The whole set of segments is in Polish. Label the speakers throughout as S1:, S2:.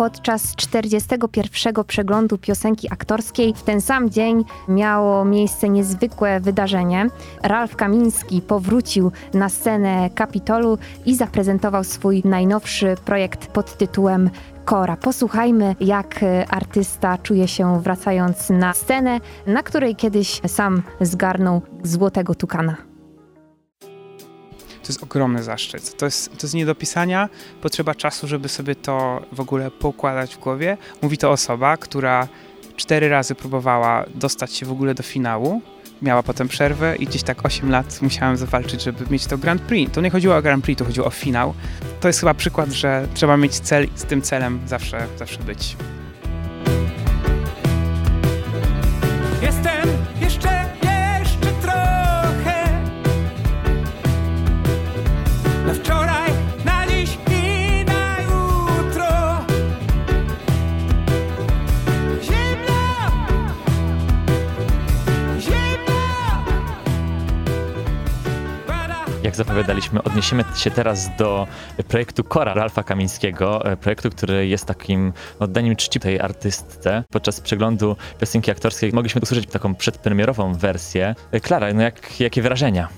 S1: podczas 41. przeglądu piosenki aktorskiej. W ten sam dzień miało miejsce niezwykłe wydarzenie. Ralf Kamiński powrócił na scenę Kapitolu i zaprezentował swój najnowszy projekt pod tytułem Kora. Posłuchajmy, jak artysta czuje się wracając na scenę, na której kiedyś sam zgarnął złotego tukana.
S2: Jest ogromny zaszczyt. To jest, to jest nie do pisania. Potrzeba czasu, żeby sobie to w ogóle poukładać w głowie. Mówi to osoba, która cztery razy próbowała dostać się w ogóle do finału. Miała potem przerwę i gdzieś tak 8 lat musiałem zawalczyć, żeby mieć to Grand Prix. To nie chodziło o Grand Prix, to chodziło o finał. To jest chyba przykład, że trzeba mieć cel i z tym celem zawsze, zawsze być.
S3: Jestem
S4: Jak zapowiadaliśmy, odniesiemy się teraz do projektu Kora Ralfa Kamińskiego, e, projektu, który jest takim oddaniem czci tej artystce. Podczas przeglądu piosenki aktorskiej mogliśmy usłyszeć taką przedpremierową wersję. E, Klara, no jak, jakie wrażenia?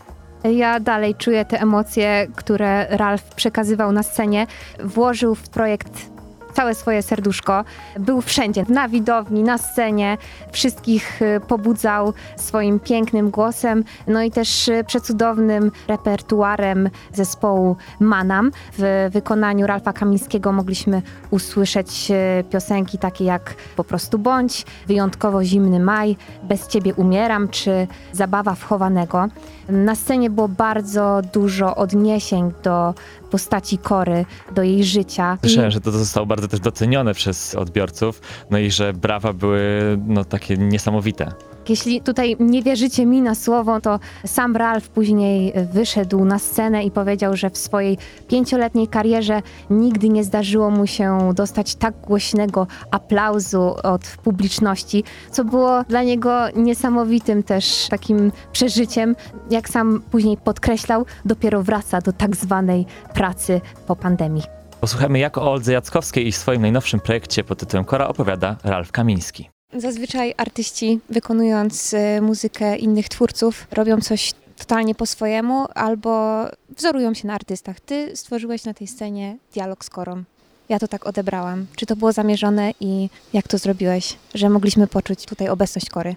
S1: Ja dalej czuję te emocje, które Ralf przekazywał na scenie. Włożył w projekt całe swoje serduszko. Był wszędzie, na widowni, na scenie. Wszystkich y, pobudzał swoim pięknym głosem, no i też y, przecudownym repertuarem zespołu Manam. W wykonaniu Ralfa Kamińskiego mogliśmy usłyszeć y, piosenki takie jak Po prostu bądź, Wyjątkowo zimny maj, Bez ciebie umieram czy Zabawa wchowanego. Na scenie było bardzo dużo odniesień do postaci Kory, do jej życia. I-
S4: Słyszałem, że to zostało bardzo też docenione przez odbiorców, no i że brawa były no takie niesamowite.
S1: Jeśli tutaj nie wierzycie mi na słowo, to sam Ralf później wyszedł na scenę i powiedział, że w swojej pięcioletniej karierze nigdy nie zdarzyło mu się dostać tak głośnego aplauzu od publiczności, co było dla niego niesamowitym też takim przeżyciem. Jak sam później podkreślał, dopiero wraca do tak zwanej pracy po pandemii.
S4: Posłuchajmy, jak o Oldze Jackowskiej i swoim najnowszym projekcie pod tytułem Kora opowiada Ralf Kamiński.
S1: Zazwyczaj artyści, wykonując y, muzykę innych twórców, robią coś totalnie po swojemu albo wzorują się na artystach. Ty stworzyłeś na tej scenie dialog z Korą. Ja to tak odebrałam. Czy to było zamierzone i jak to zrobiłeś, że mogliśmy poczuć tutaj obecność Kory?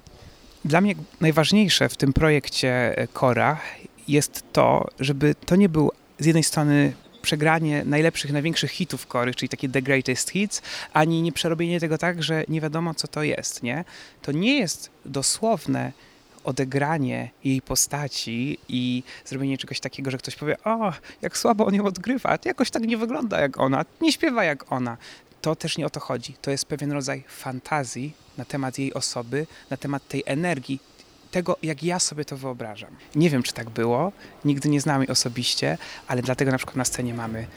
S2: Dla mnie najważniejsze w tym projekcie e, Kora jest to, żeby to nie był z jednej strony przegranie najlepszych, największych hitów Kory, czyli takie The Greatest Hits, ani nie przerobienie tego tak, że nie wiadomo co to jest, nie? To nie jest dosłowne odegranie jej postaci i zrobienie czegoś takiego, że ktoś powie, o, jak słabo on ją odgrywa, jakoś tak nie wygląda jak ona, nie śpiewa jak ona. To też nie o to chodzi. To jest pewien rodzaj fantazji na temat jej osoby, na temat tej energii, tego, jak ja sobie to wyobrażam. Nie wiem, czy tak było, nigdy nie znam jej osobiście, ale dlatego na przykład na scenie mamy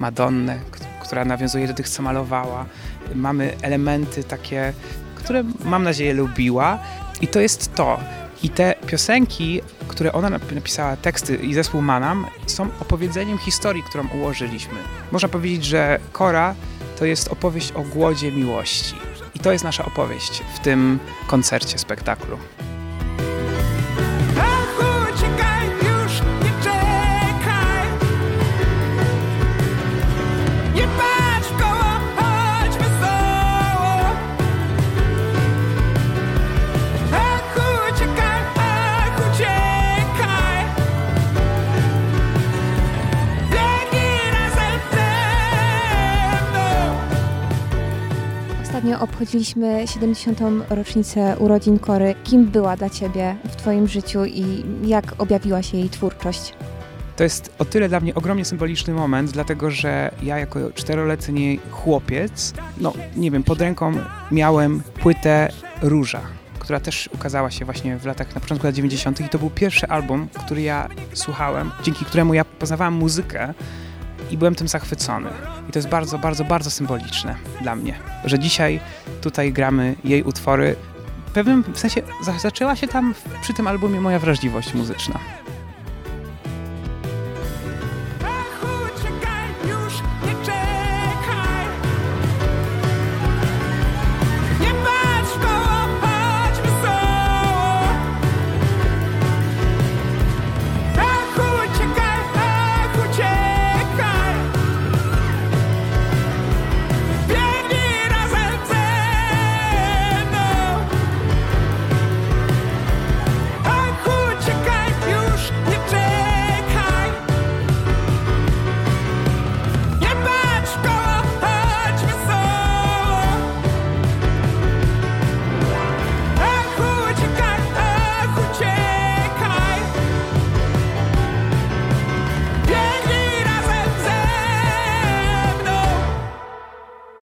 S2: Madonnę, która nawiązuje do tych, co malowała. Mamy elementy takie, które mam nadzieję lubiła i to jest to. I te piosenki, które ona nap- napisała, teksty i zespół Manam, są opowiedzeniem historii, którą ułożyliśmy. Można powiedzieć, że Kora to jest opowieść o głodzie miłości. I to jest nasza opowieść w tym koncercie, spektaklu.
S1: Ostatnio obchodziliśmy 70. rocznicę urodzin Kory. Kim była dla ciebie w twoim życiu i jak objawiła się jej twórczość?
S2: To jest o tyle dla mnie ogromnie symboliczny moment, dlatego że ja jako czteroletni chłopiec, no nie wiem, pod ręką miałem płytę Róża, która też ukazała się właśnie w latach, na początku lat 90. i to był pierwszy album, który ja słuchałem, dzięki któremu ja poznawałem muzykę i byłem tym zachwycony. I to jest bardzo, bardzo, bardzo symboliczne dla mnie, że dzisiaj tutaj gramy jej utwory. W pewnym sensie za- zaczęła się tam przy tym albumie moja wrażliwość muzyczna.